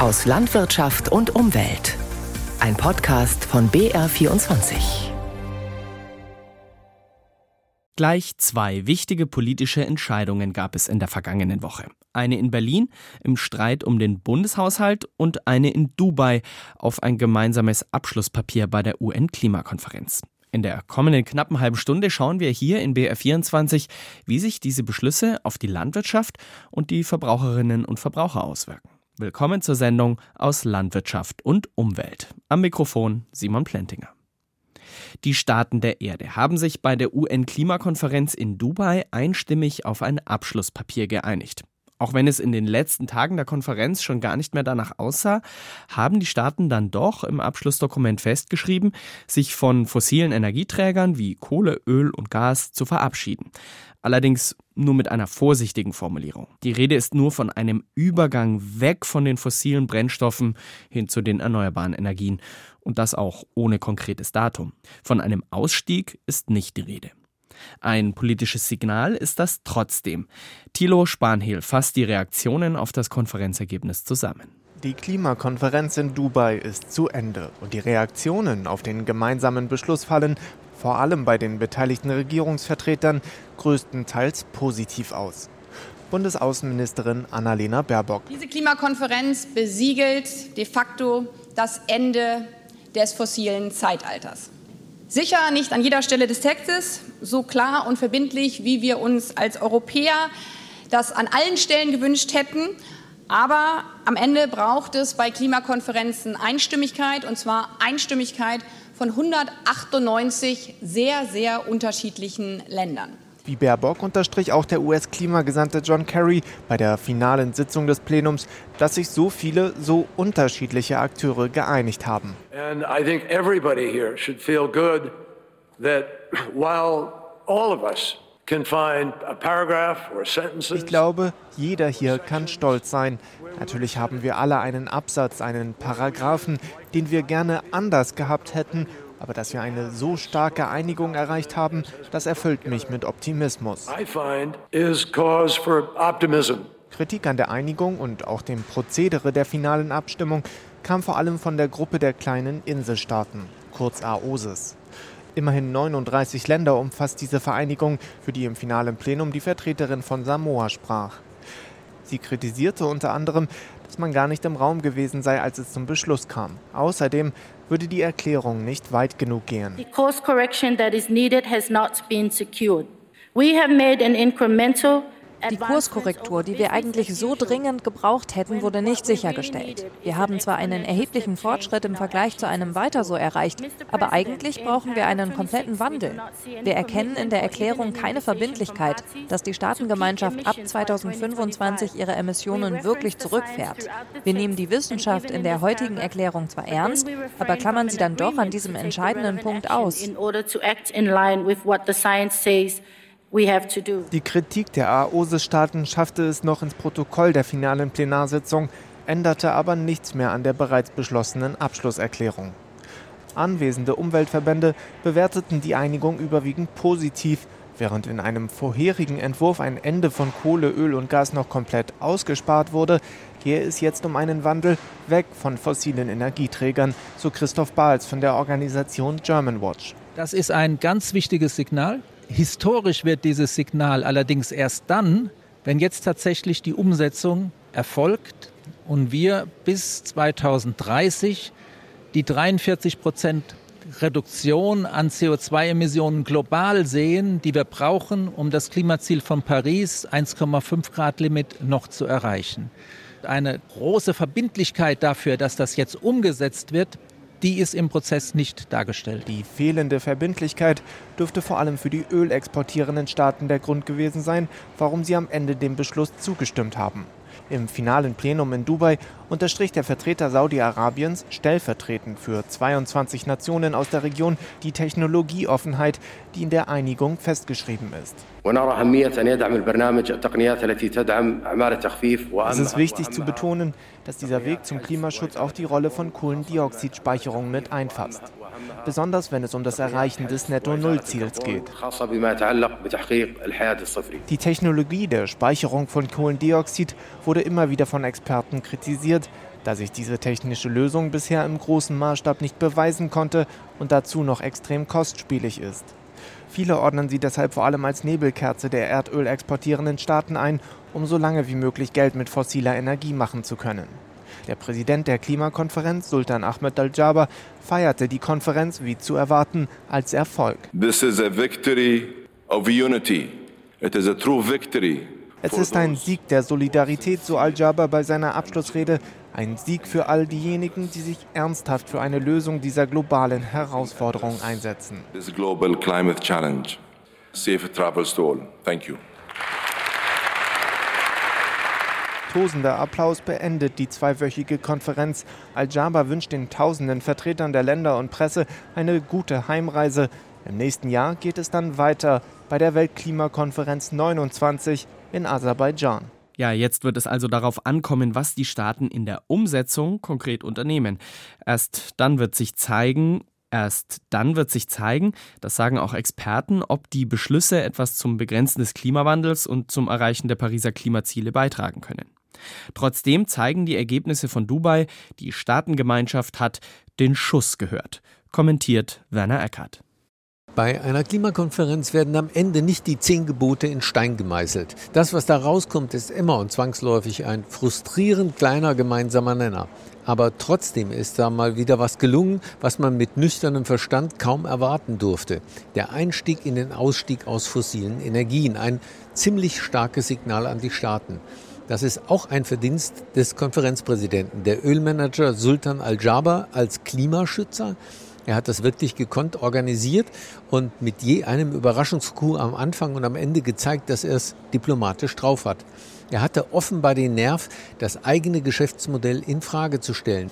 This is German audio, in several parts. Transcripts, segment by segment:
aus Landwirtschaft und Umwelt. Ein Podcast von BR24. Gleich zwei wichtige politische Entscheidungen gab es in der vergangenen Woche. Eine in Berlin im Streit um den Bundeshaushalt und eine in Dubai auf ein gemeinsames Abschlusspapier bei der UN-Klimakonferenz. In der kommenden knappen halben Stunde schauen wir hier in BR24, wie sich diese Beschlüsse auf die Landwirtschaft und die Verbraucherinnen und Verbraucher auswirken. Willkommen zur Sendung aus Landwirtschaft und Umwelt. Am Mikrofon Simon Plentinger. Die Staaten der Erde haben sich bei der UN-Klimakonferenz in Dubai einstimmig auf ein Abschlusspapier geeinigt. Auch wenn es in den letzten Tagen der Konferenz schon gar nicht mehr danach aussah, haben die Staaten dann doch im Abschlussdokument festgeschrieben, sich von fossilen Energieträgern wie Kohle, Öl und Gas zu verabschieden. Allerdings nur mit einer vorsichtigen Formulierung. Die Rede ist nur von einem Übergang weg von den fossilen Brennstoffen hin zu den erneuerbaren Energien und das auch ohne konkretes Datum. Von einem Ausstieg ist nicht die Rede. Ein politisches Signal ist das trotzdem. Thilo Spanhehl fasst die Reaktionen auf das Konferenzergebnis zusammen. Die Klimakonferenz in Dubai ist zu Ende und die Reaktionen auf den gemeinsamen Beschluss fallen, vor allem bei den beteiligten Regierungsvertretern, größtenteils positiv aus. Bundesaußenministerin Annalena Baerbock. Diese Klimakonferenz besiegelt de facto das Ende des fossilen Zeitalters. Sicher nicht an jeder Stelle des Textes, so klar und verbindlich, wie wir uns als Europäer das an allen Stellen gewünscht hätten. Aber am Ende braucht es bei Klimakonferenzen Einstimmigkeit, und zwar Einstimmigkeit von 198 sehr, sehr unterschiedlichen Ländern. Wie Baerbock unterstrich auch der US-Klimagesandte John Kerry bei der finalen Sitzung des Plenums, dass sich so viele, so unterschiedliche Akteure geeinigt haben. And I think everybody here should feel good that while all of us ich glaube, jeder hier kann stolz sein. Natürlich haben wir alle einen Absatz, einen Paragraphen, den wir gerne anders gehabt hätten aber dass wir eine so starke Einigung erreicht haben, das erfüllt mich mit Optimismus. Kritik an der Einigung und auch dem Prozedere der finalen Abstimmung kam vor allem von der Gruppe der kleinen Inselstaaten, kurz AOSIS. Immerhin 39 Länder umfasst diese Vereinigung, für die im finalen Plenum die Vertreterin von Samoa sprach. Sie kritisierte unter anderem, dass man gar nicht im Raum gewesen sei, als es zum Beschluss kam. Außerdem würde die Erklärung nicht weit genug gehen. The course correction that is needed has not been secured. We have made an incremental die Kurskorrektur, die wir eigentlich so dringend gebraucht hätten, wurde nicht sichergestellt. Wir haben zwar einen erheblichen Fortschritt im Vergleich zu einem Weiter so erreicht, aber eigentlich brauchen wir einen kompletten Wandel. Wir erkennen in der Erklärung keine Verbindlichkeit, dass die Staatengemeinschaft ab 2025 ihre Emissionen wirklich zurückfährt. Wir nehmen die Wissenschaft in der heutigen Erklärung zwar ernst, aber klammern sie dann doch an diesem entscheidenden Punkt aus. Die Kritik der AOSIS-Staaten schaffte es noch ins Protokoll der finalen Plenarsitzung, änderte aber nichts mehr an der bereits beschlossenen Abschlusserklärung. Anwesende Umweltverbände bewerteten die Einigung überwiegend positiv, während in einem vorherigen Entwurf ein Ende von Kohle, Öl und Gas noch komplett ausgespart wurde, gehe es jetzt um einen Wandel weg von fossilen Energieträgern, so Christoph Bahls von der Organisation Germanwatch. Das ist ein ganz wichtiges Signal Historisch wird dieses Signal allerdings erst dann, wenn jetzt tatsächlich die Umsetzung erfolgt und wir bis 2030 die 43 Prozent Reduktion an CO2-Emissionen global sehen, die wir brauchen, um das Klimaziel von Paris 1,5 Grad Limit noch zu erreichen. Eine große Verbindlichkeit dafür, dass das jetzt umgesetzt wird, die ist im Prozess nicht dargestellt. Die fehlende Verbindlichkeit dürfte vor allem für die ölexportierenden Staaten der Grund gewesen sein, warum sie am Ende dem Beschluss zugestimmt haben. Im finalen Plenum in Dubai unterstrich der Vertreter Saudi-Arabiens stellvertretend für 22 Nationen aus der Region die Technologieoffenheit, die in der Einigung festgeschrieben ist. Es ist wichtig zu betonen, dass dieser Weg zum Klimaschutz auch die Rolle von Kohlendioxidspeicherung mit einfasst besonders wenn es um das Erreichen des Netto-Null-Ziels geht. Die Technologie der Speicherung von Kohlendioxid wurde immer wieder von Experten kritisiert, da sich diese technische Lösung bisher im großen Maßstab nicht beweisen konnte und dazu noch extrem kostspielig ist. Viele ordnen sie deshalb vor allem als Nebelkerze der Erdöl exportierenden Staaten ein, um so lange wie möglich Geld mit fossiler Energie machen zu können. Der Präsident der Klimakonferenz, Sultan Ahmed Al-Jaber, feierte die Konferenz, wie zu erwarten, als Erfolg. This is a victory of unity. It is a true victory es ist ein Sieg der Solidarität, so Al-Jaber bei seiner Abschlussrede, ein Sieg für all diejenigen, die sich ernsthaft für eine Lösung dieser globalen Herausforderung einsetzen. This global climate challenge. Safe travels to all. Thank you. Tosender Applaus beendet die zweiwöchige Konferenz. Al-Jaber wünscht den tausenden Vertretern der Länder und Presse eine gute Heimreise. Im nächsten Jahr geht es dann weiter bei der Weltklimakonferenz 29 in Aserbaidschan. Ja, jetzt wird es also darauf ankommen, was die Staaten in der Umsetzung konkret unternehmen. Erst dann wird sich zeigen, Erst dann wird sich zeigen, das sagen auch Experten, ob die Beschlüsse etwas zum Begrenzen des Klimawandels und zum Erreichen der Pariser Klimaziele beitragen können. Trotzdem zeigen die Ergebnisse von Dubai, die Staatengemeinschaft hat den Schuss gehört, kommentiert Werner Eckert. Bei einer Klimakonferenz werden am Ende nicht die zehn Gebote in Stein gemeißelt. Das, was da rauskommt, ist immer und zwangsläufig ein frustrierend kleiner gemeinsamer Nenner. Aber trotzdem ist da mal wieder was gelungen, was man mit nüchternem Verstand kaum erwarten durfte. Der Einstieg in den Ausstieg aus fossilen Energien. Ein ziemlich starkes Signal an die Staaten. Das ist auch ein Verdienst des Konferenzpräsidenten. Der Ölmanager Sultan Al-Jaber als Klimaschützer er hat das wirklich gekonnt organisiert und mit je einem Überraschungskuh am Anfang und am Ende gezeigt, dass er es diplomatisch drauf hat. Er hatte offenbar den Nerv, das eigene Geschäftsmodell in Frage zu stellen.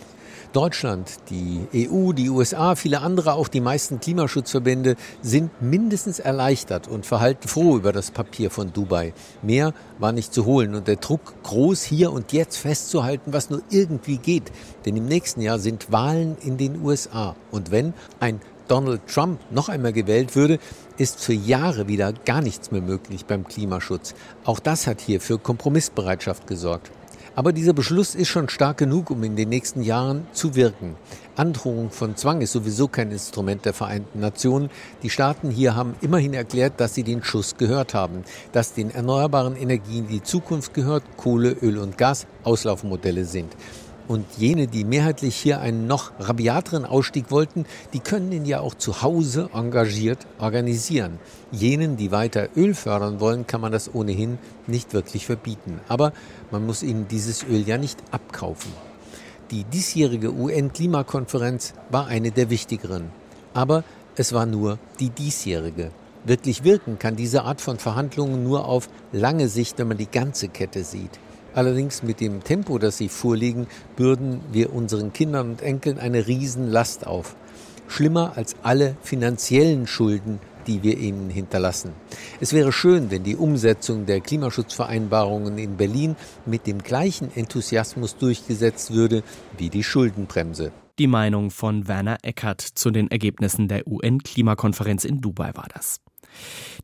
Deutschland, die EU, die USA, viele andere, auch die meisten Klimaschutzverbände sind mindestens erleichtert und verhalten froh über das Papier von Dubai. Mehr war nicht zu holen und der Druck groß hier und jetzt festzuhalten, was nur irgendwie geht. Denn im nächsten Jahr sind Wahlen in den USA. Und wenn ein Donald Trump noch einmal gewählt würde, ist für Jahre wieder gar nichts mehr möglich beim Klimaschutz. Auch das hat hier für Kompromissbereitschaft gesorgt. Aber dieser Beschluss ist schon stark genug, um in den nächsten Jahren zu wirken. Androhung von Zwang ist sowieso kein Instrument der Vereinten Nationen. Die Staaten hier haben immerhin erklärt, dass sie den Schuss gehört haben, dass den erneuerbaren Energien die Zukunft gehört, Kohle, Öl und Gas Auslaufmodelle sind. Und jene, die mehrheitlich hier einen noch rabiateren Ausstieg wollten, die können ihn ja auch zu Hause engagiert organisieren. Jenen, die weiter Öl fördern wollen, kann man das ohnehin nicht wirklich verbieten. Aber man muss ihnen dieses Öl ja nicht abkaufen. Die diesjährige UN-Klimakonferenz war eine der wichtigeren. Aber es war nur die diesjährige. Wirklich wirken kann diese Art von Verhandlungen nur auf lange Sicht, wenn man die ganze Kette sieht. Allerdings mit dem Tempo, das sie vorliegen, bürden wir unseren Kindern und Enkeln eine Riesenlast auf. Schlimmer als alle finanziellen Schulden, die wir ihnen hinterlassen. Es wäre schön, wenn die Umsetzung der Klimaschutzvereinbarungen in Berlin mit dem gleichen Enthusiasmus durchgesetzt würde wie die Schuldenbremse. Die Meinung von Werner Eckert zu den Ergebnissen der UN-Klimakonferenz in Dubai war das.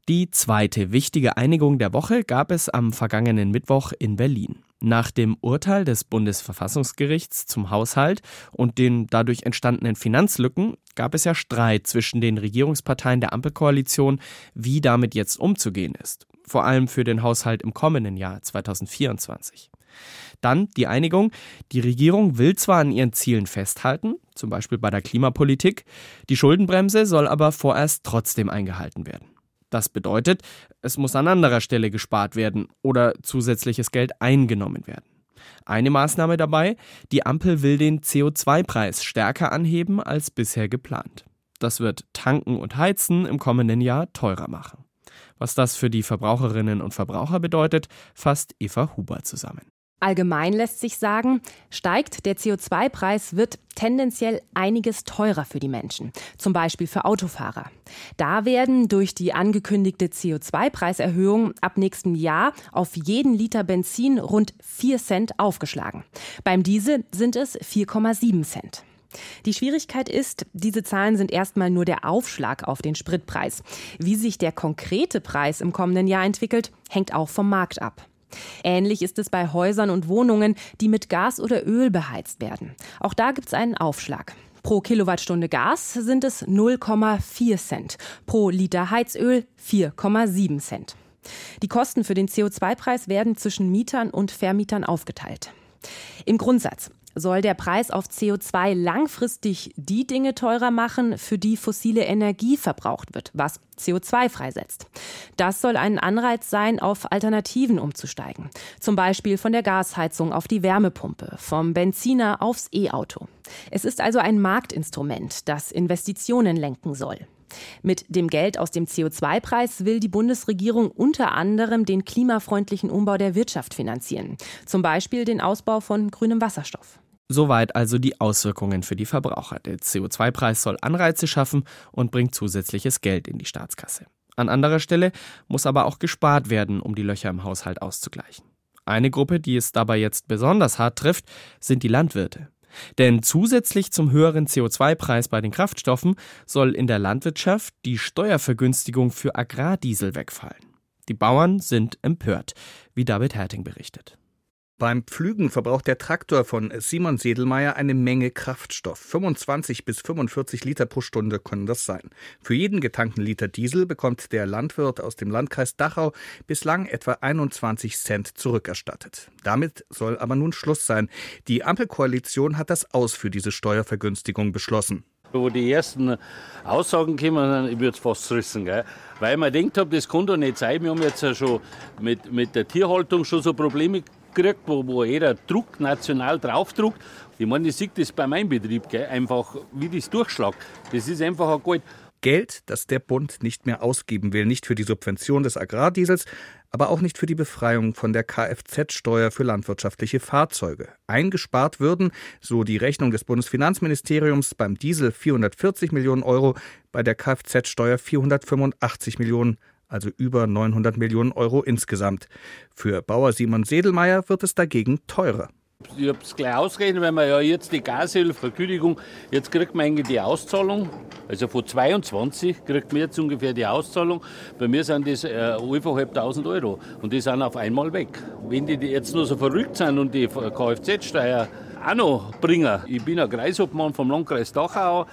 Die zweite wichtige Einigung der Woche gab es am vergangenen Mittwoch in Berlin. Nach dem Urteil des Bundesverfassungsgerichts zum Haushalt und den dadurch entstandenen Finanzlücken gab es ja Streit zwischen den Regierungsparteien der Ampelkoalition, wie damit jetzt umzugehen ist. Vor allem für den Haushalt im kommenden Jahr 2024. Dann die Einigung, die Regierung will zwar an ihren Zielen festhalten, zum Beispiel bei der Klimapolitik, die Schuldenbremse soll aber vorerst trotzdem eingehalten werden. Das bedeutet, es muss an anderer Stelle gespart werden oder zusätzliches Geld eingenommen werden. Eine Maßnahme dabei, die Ampel will den CO2-Preis stärker anheben als bisher geplant. Das wird Tanken und Heizen im kommenden Jahr teurer machen. Was das für die Verbraucherinnen und Verbraucher bedeutet, fasst Eva Huber zusammen. Allgemein lässt sich sagen, steigt der CO2-Preis, wird tendenziell einiges teurer für die Menschen, zum Beispiel für Autofahrer. Da werden durch die angekündigte CO2-Preiserhöhung ab nächstem Jahr auf jeden Liter Benzin rund 4 Cent aufgeschlagen. Beim Diesel sind es 4,7 Cent. Die Schwierigkeit ist, diese Zahlen sind erstmal nur der Aufschlag auf den Spritpreis. Wie sich der konkrete Preis im kommenden Jahr entwickelt, hängt auch vom Markt ab. Ähnlich ist es bei Häusern und Wohnungen, die mit Gas oder Öl beheizt werden. Auch da gibt es einen Aufschlag. Pro Kilowattstunde Gas sind es 0,4 Cent, pro Liter Heizöl 4,7 Cent. Die Kosten für den CO2-Preis werden zwischen Mietern und Vermietern aufgeteilt. Im Grundsatz soll der Preis auf CO2 langfristig die Dinge teurer machen, für die fossile Energie verbraucht wird, was CO2 freisetzt. Das soll ein Anreiz sein, auf Alternativen umzusteigen. Zum Beispiel von der Gasheizung auf die Wärmepumpe, vom Benziner aufs E-Auto. Es ist also ein Marktinstrument, das Investitionen lenken soll. Mit dem Geld aus dem CO2-Preis will die Bundesregierung unter anderem den klimafreundlichen Umbau der Wirtschaft finanzieren, zum Beispiel den Ausbau von grünem Wasserstoff. Soweit also die Auswirkungen für die Verbraucher. Der CO2-Preis soll Anreize schaffen und bringt zusätzliches Geld in die Staatskasse. An anderer Stelle muss aber auch gespart werden, um die Löcher im Haushalt auszugleichen. Eine Gruppe, die es dabei jetzt besonders hart trifft, sind die Landwirte. Denn zusätzlich zum höheren CO2-Preis bei den Kraftstoffen soll in der Landwirtschaft die Steuervergünstigung für Agrardiesel wegfallen. Die Bauern sind empört, wie David Herting berichtet. Beim Pflügen verbraucht der Traktor von Simon Sedelmeier eine Menge Kraftstoff. 25 bis 45 Liter pro Stunde können das sein. Für jeden getankten Liter Diesel bekommt der Landwirt aus dem Landkreis Dachau bislang etwa 21 Cent zurückerstattet. Damit soll aber nun Schluss sein. Die Ampelkoalition hat das Aus für diese Steuervergünstigung beschlossen wo die ersten Aussagen kommen, ich würde es fast zerrissen. Gell? Weil mir gedacht habe, das kann doch nicht sein. Wir haben jetzt ja schon mit, mit der Tierhaltung schon so Probleme gekriegt, wo, wo jeder Druck national draufdruckt. Ich meine, ich sehe das bei meinem Betrieb, gell? einfach wie das durchschlagt. Das ist einfach ein Gold. Geld, das der Bund nicht mehr ausgeben will, nicht für die Subvention des Agrardiesels, aber auch nicht für die Befreiung von der Kfz-Steuer für landwirtschaftliche Fahrzeuge. Eingespart würden, so die Rechnung des Bundesfinanzministeriums, beim Diesel 440 Millionen Euro, bei der Kfz-Steuer 485 Millionen also über 900 Millionen Euro insgesamt. Für Bauer Simon Sedelmeier wird es dagegen teurer. Ich habe es gleich ausgerechnet, wenn man ja jetzt die Gashilfvergütigung, jetzt kriegt man eigentlich die Auszahlung, also von 22 kriegt man jetzt ungefähr die Auszahlung. Bei mir sind das äh, 11.500 Euro und die sind auf einmal weg. Wenn die jetzt nur so verrückt sind und die Kfz-Steuer auch noch bringen, ich bin ein Kreisobmann vom Landkreis Dachau,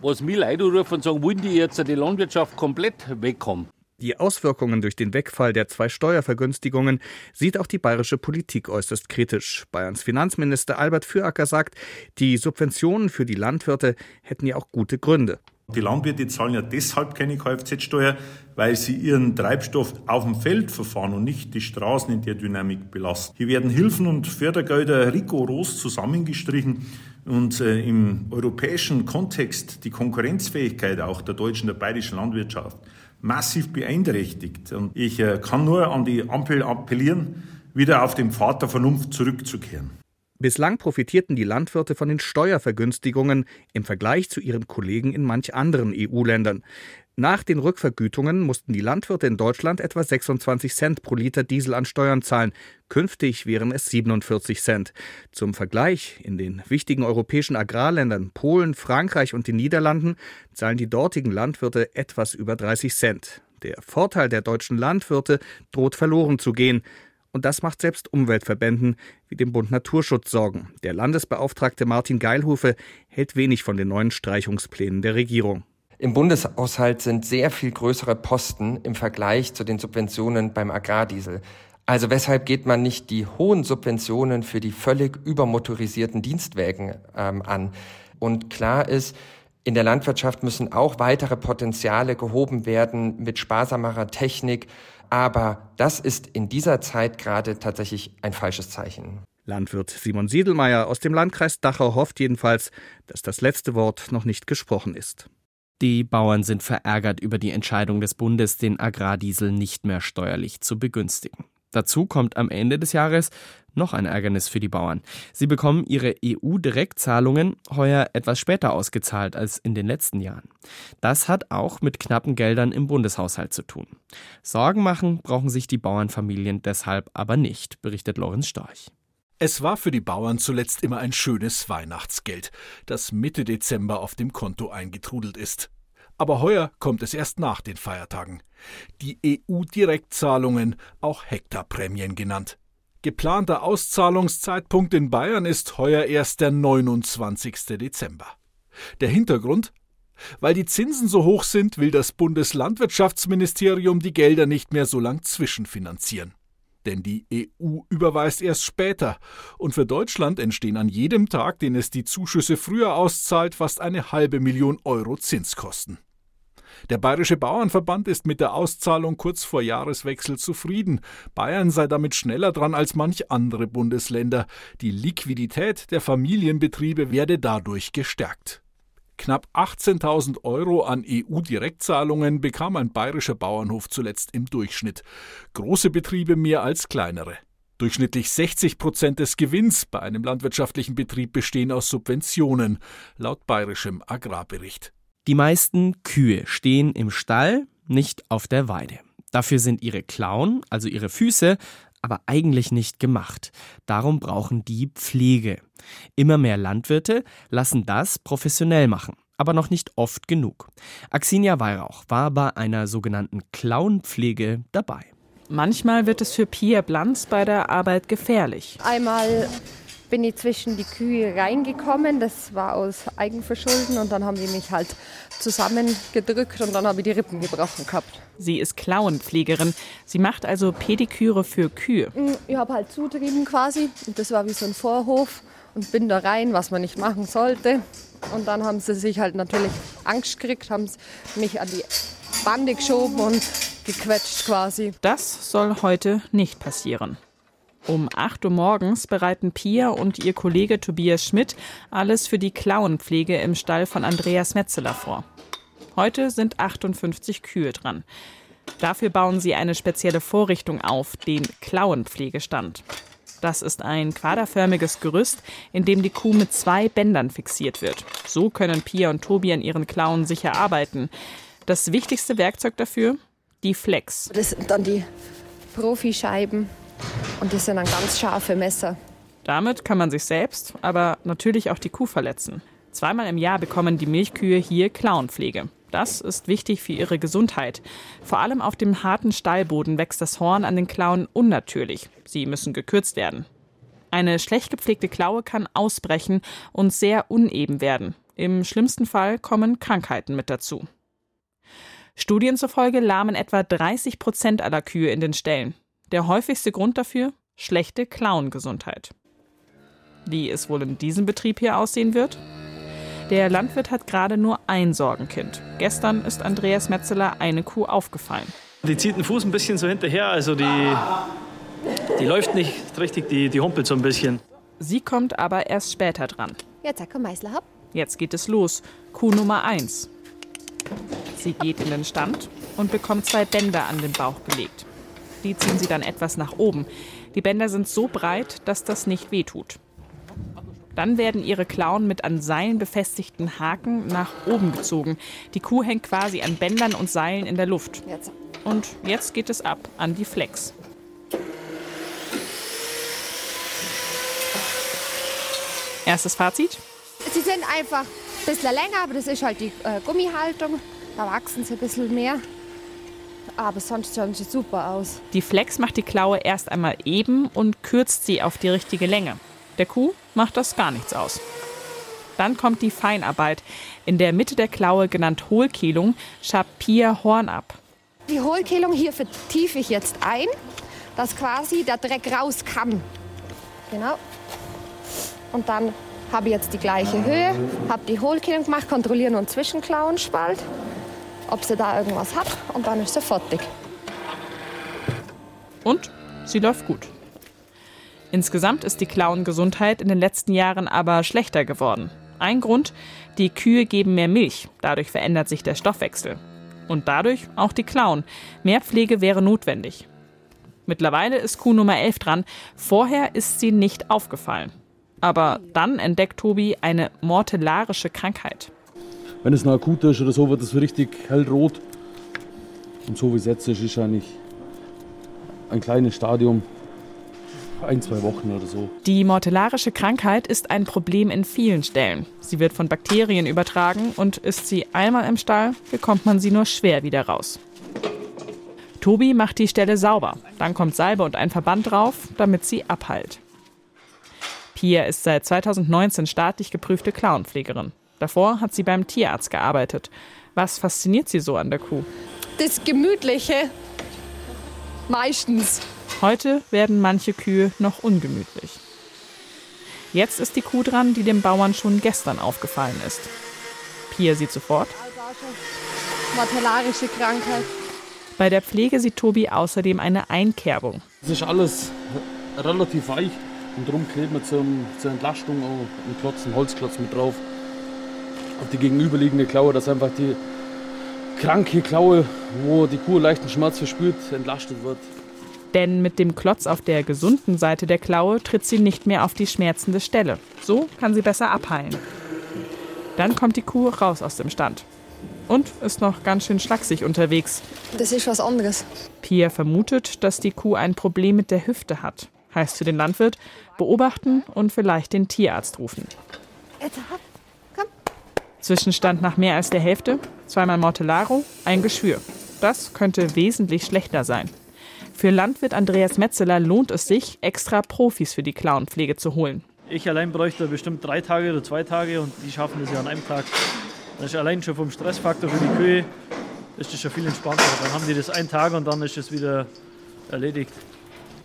was mir Leute rufen und sagen, wollen die jetzt die Landwirtschaft komplett wegkommen? Die Auswirkungen durch den Wegfall der zwei Steuervergünstigungen sieht auch die bayerische Politik äußerst kritisch. Bayerns Finanzminister Albert Füracker sagt, die Subventionen für die Landwirte hätten ja auch gute Gründe. Die Landwirte zahlen ja deshalb keine Kfz-Steuer, weil sie ihren Treibstoff auf dem Feld verfahren und nicht die Straßen in der Dynamik belasten. Hier werden Hilfen und Fördergelder rigoros zusammengestrichen und äh, im europäischen Kontext die Konkurrenzfähigkeit auch der deutschen, der bayerischen Landwirtschaft massiv beeinträchtigt. Und ich äh, kann nur an die Ampel appellieren, wieder auf den Pfad der Vernunft zurückzukehren. Bislang profitierten die Landwirte von den Steuervergünstigungen im Vergleich zu ihren Kollegen in manch anderen EU-Ländern. Nach den Rückvergütungen mussten die Landwirte in Deutschland etwa 26 Cent pro Liter Diesel an Steuern zahlen. Künftig wären es 47 Cent. Zum Vergleich, in den wichtigen europäischen Agrarländern Polen, Frankreich und den Niederlanden zahlen die dortigen Landwirte etwas über 30 Cent. Der Vorteil der deutschen Landwirte droht verloren zu gehen. Und das macht selbst Umweltverbänden wie dem Bund Naturschutz Sorgen. Der Landesbeauftragte Martin Geilhufe hält wenig von den neuen Streichungsplänen der Regierung. Im Bundeshaushalt sind sehr viel größere Posten im Vergleich zu den Subventionen beim Agrardiesel. Also weshalb geht man nicht die hohen Subventionen für die völlig übermotorisierten Dienstwägen ähm, an? Und klar ist, in der Landwirtschaft müssen auch weitere Potenziale gehoben werden mit sparsamerer Technik. Aber das ist in dieser Zeit gerade tatsächlich ein falsches Zeichen. Landwirt Simon Siedelmeier aus dem Landkreis Dachau hofft jedenfalls, dass das letzte Wort noch nicht gesprochen ist. Die Bauern sind verärgert über die Entscheidung des Bundes, den Agrardiesel nicht mehr steuerlich zu begünstigen. Dazu kommt am Ende des Jahres noch ein Ärgernis für die Bauern. Sie bekommen ihre EU-Direktzahlungen heuer etwas später ausgezahlt als in den letzten Jahren. Das hat auch mit knappen Geldern im Bundeshaushalt zu tun. Sorgen machen brauchen sich die Bauernfamilien deshalb aber nicht, berichtet Lorenz Storch. Es war für die Bauern zuletzt immer ein schönes Weihnachtsgeld, das Mitte Dezember auf dem Konto eingetrudelt ist. Aber heuer kommt es erst nach den Feiertagen. Die EU-Direktzahlungen, auch Hektarprämien genannt. Geplanter Auszahlungszeitpunkt in Bayern ist heuer erst der 29. Dezember. Der Hintergrund? Weil die Zinsen so hoch sind, will das Bundeslandwirtschaftsministerium die Gelder nicht mehr so lang zwischenfinanzieren. Denn die EU überweist erst später, und für Deutschland entstehen an jedem Tag, den es die Zuschüsse früher auszahlt, fast eine halbe Million Euro Zinskosten. Der Bayerische Bauernverband ist mit der Auszahlung kurz vor Jahreswechsel zufrieden. Bayern sei damit schneller dran als manch andere Bundesländer. Die Liquidität der Familienbetriebe werde dadurch gestärkt. Knapp 18.000 Euro an EU-Direktzahlungen bekam ein bayerischer Bauernhof zuletzt im Durchschnitt. Große Betriebe mehr als kleinere. Durchschnittlich 60 Prozent des Gewinns bei einem landwirtschaftlichen Betrieb bestehen aus Subventionen, laut bayerischem Agrarbericht. Die meisten Kühe stehen im Stall, nicht auf der Weide. Dafür sind ihre Klauen, also ihre Füße, aber eigentlich nicht gemacht. Darum brauchen die Pflege. Immer mehr Landwirte lassen das professionell machen, aber noch nicht oft genug. Axinia Weihrauch war bei einer sogenannten Klauenpflege dabei. Manchmal wird es für Pia Blanz bei der Arbeit gefährlich. Einmal bin ich zwischen die Kühe reingekommen. Das war aus Eigenverschulden und dann haben die mich halt zusammengedrückt und dann habe ich die Rippen gebrochen gehabt. Sie ist Klauenpflegerin. Sie macht also Pediküre für Kühe. Mm, ich habe halt zutrieben quasi das war wie so ein Vorhof und bin da rein, was man nicht machen sollte. Und dann haben sie sich halt natürlich Angst gekriegt, haben mich an die Bande geschoben und gequetscht quasi. Das soll heute nicht passieren. Um 8 Uhr morgens bereiten Pia und ihr Kollege Tobias Schmidt alles für die Klauenpflege im Stall von Andreas Metzeler vor. Heute sind 58 Kühe dran. Dafür bauen sie eine spezielle Vorrichtung auf, den Klauenpflegestand. Das ist ein quaderförmiges Gerüst, in dem die Kuh mit zwei Bändern fixiert wird. So können Pia und Tobi an ihren Klauen sicher arbeiten. Das wichtigste Werkzeug dafür? Die Flex. Das sind dann die Profischeiben und das sind dann ganz scharfe Messer. Damit kann man sich selbst, aber natürlich auch die Kuh verletzen. Zweimal im Jahr bekommen die Milchkühe hier Klauenpflege. Das ist wichtig für ihre Gesundheit. Vor allem auf dem harten Stallboden wächst das Horn an den Klauen unnatürlich. Sie müssen gekürzt werden. Eine schlecht gepflegte Klaue kann ausbrechen und sehr uneben werden. Im schlimmsten Fall kommen Krankheiten mit dazu. Studien zufolge lahmen etwa 30 Prozent aller Kühe in den Ställen. Der häufigste Grund dafür? Schlechte Klauengesundheit. Wie es wohl in diesem Betrieb hier aussehen wird? Der Landwirt hat gerade nur ein Sorgenkind. Gestern ist Andreas Metzeler eine Kuh aufgefallen. Die zieht den Fuß ein bisschen so hinterher, also die, die läuft nicht richtig, die, die humpelt so ein bisschen. Sie kommt aber erst später dran. Jetzt komm Meißler hab. Jetzt geht es los. Kuh Nummer 1. Sie geht in den Stand und bekommt zwei Bänder an den Bauch gelegt. Die ziehen sie dann etwas nach oben. Die Bänder sind so breit, dass das nicht wehtut. Dann werden ihre Klauen mit an Seilen befestigten Haken nach oben gezogen. Die Kuh hängt quasi an Bändern und Seilen in der Luft. Und jetzt geht es ab an die Flex. Erstes Fazit? Sie sind einfach ein bisschen länger, aber das ist halt die äh, Gummihaltung. Da wachsen sie ein bisschen mehr. Aber sonst schauen sie super aus. Die Flex macht die Klaue erst einmal eben und kürzt sie auf die richtige Länge. Der Kuh macht das gar nichts aus. Dann kommt die Feinarbeit. In der Mitte der Klaue, genannt Hohlkehlung, schabt Pia Horn ab. Die Hohlkehlung hier vertiefe ich jetzt ein, dass quasi der Dreck raus kann. Genau. Und dann habe ich jetzt die gleiche Höhe, habe die Hohlkehlung gemacht, kontrolliere nun Zwischenklauenspalt ob sie da irgendwas hat und dann ist sie fertig. Und sie läuft gut. Insgesamt ist die Klauengesundheit in den letzten Jahren aber schlechter geworden. Ein Grund, die Kühe geben mehr Milch, dadurch verändert sich der Stoffwechsel. Und dadurch auch die Klauen. Mehr Pflege wäre notwendig. Mittlerweile ist Kuh Nummer 11 dran, vorher ist sie nicht aufgefallen. Aber dann entdeckt Tobi eine mortellarische Krankheit wenn es noch akut ist oder so, wird es richtig hellrot. Und so wie es jetzt ist, ist eigentlich ein kleines Stadium. ein, zwei Wochen oder so. Die mortellarische Krankheit ist ein Problem in vielen Ställen. Sie wird von Bakterien übertragen und ist sie einmal im Stall, bekommt man sie nur schwer wieder raus. Tobi macht die Stelle sauber. Dann kommt Salbe und ein Verband drauf, damit sie abheilt. Pia ist seit 2019 staatlich geprüfte Clownpflegerin. Davor hat sie beim Tierarzt gearbeitet. Was fasziniert sie so an der Kuh? Das Gemütliche. Meistens. Heute werden manche Kühe noch ungemütlich. Jetzt ist die Kuh dran, die dem Bauern schon gestern aufgefallen ist. Pia sieht sofort. Mortellarische Krankheit. Bei der Pflege sieht Tobi außerdem eine Einkerbung. Es ist alles relativ weich und darum klebt man zum, zur Entlastung auch einen Klotz, einen Holzklotz mit drauf. Auf die gegenüberliegende Klaue, dass einfach die kranke Klaue, wo die Kuh leichten Schmerz verspürt, entlastet wird. Denn mit dem Klotz auf der gesunden Seite der Klaue tritt sie nicht mehr auf die schmerzende Stelle. So kann sie besser abheilen. Dann kommt die Kuh raus aus dem Stand. Und ist noch ganz schön schlaksig unterwegs. Das ist was anderes. Pia vermutet, dass die Kuh ein Problem mit der Hüfte hat. Heißt für den Landwirt, beobachten und vielleicht den Tierarzt rufen. Zwischenstand nach mehr als der Hälfte, zweimal Mortellaro, ein Geschwür. Das könnte wesentlich schlechter sein. Für Landwirt Andreas Metzeler lohnt es sich, extra Profis für die Clownpflege zu holen. Ich allein bräuchte bestimmt drei Tage oder zwei Tage und die schaffen das ja an einem Tag. Das ist allein schon vom Stressfaktor für die Kühe ist das schon viel entspannter. Dann haben die das einen Tag und dann ist es wieder erledigt.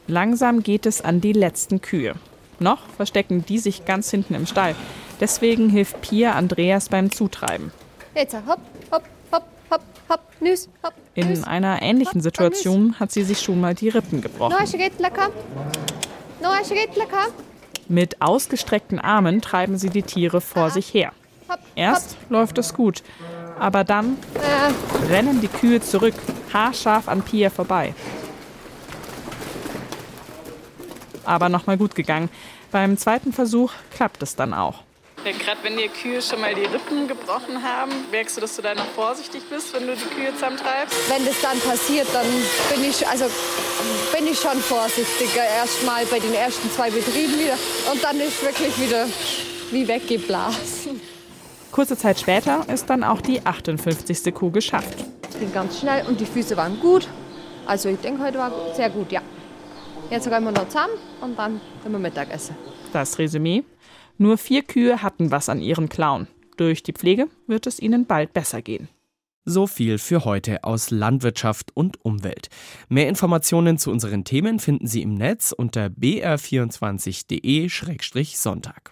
Langsam geht es an die letzten Kühe. Noch verstecken die sich ganz hinten im Stall. Deswegen hilft Pia Andreas beim Zutreiben. Jetzt hopp, hopp, hopp, hopp, hopp, nüs, hopp. In einer ähnlichen Situation hat sie sich schon mal die Rippen gebrochen. Mit ausgestreckten Armen treiben sie die Tiere vor sich her. Erst läuft es gut, aber dann rennen die Kühe zurück, haarscharf an Pia vorbei. Aber nochmal gut gegangen. Beim zweiten Versuch klappt es dann auch. Ja, Gerade wenn die Kühe schon mal die Rippen gebrochen haben, merkst du, dass du da noch vorsichtig bist, wenn du die Kühe zusammentreibst? Wenn das dann passiert, dann bin ich, also, bin ich schon vorsichtiger. Erst mal bei den ersten zwei Betrieben wieder und dann ist wirklich wieder wie weggeblasen. Kurze Zeit später ist dann auch die 58. Kuh geschafft. Ich bin ganz schnell und die Füße waren gut. Also ich denke, heute war sehr gut, ja. Jetzt gehen wir noch zusammen und dann können wir Mittagessen. Das Resümee. Nur vier Kühe hatten was an ihren Klauen. Durch die Pflege wird es ihnen bald besser gehen. So viel für heute aus Landwirtschaft und Umwelt. Mehr Informationen zu unseren Themen finden Sie im Netz unter br24.de-sonntag.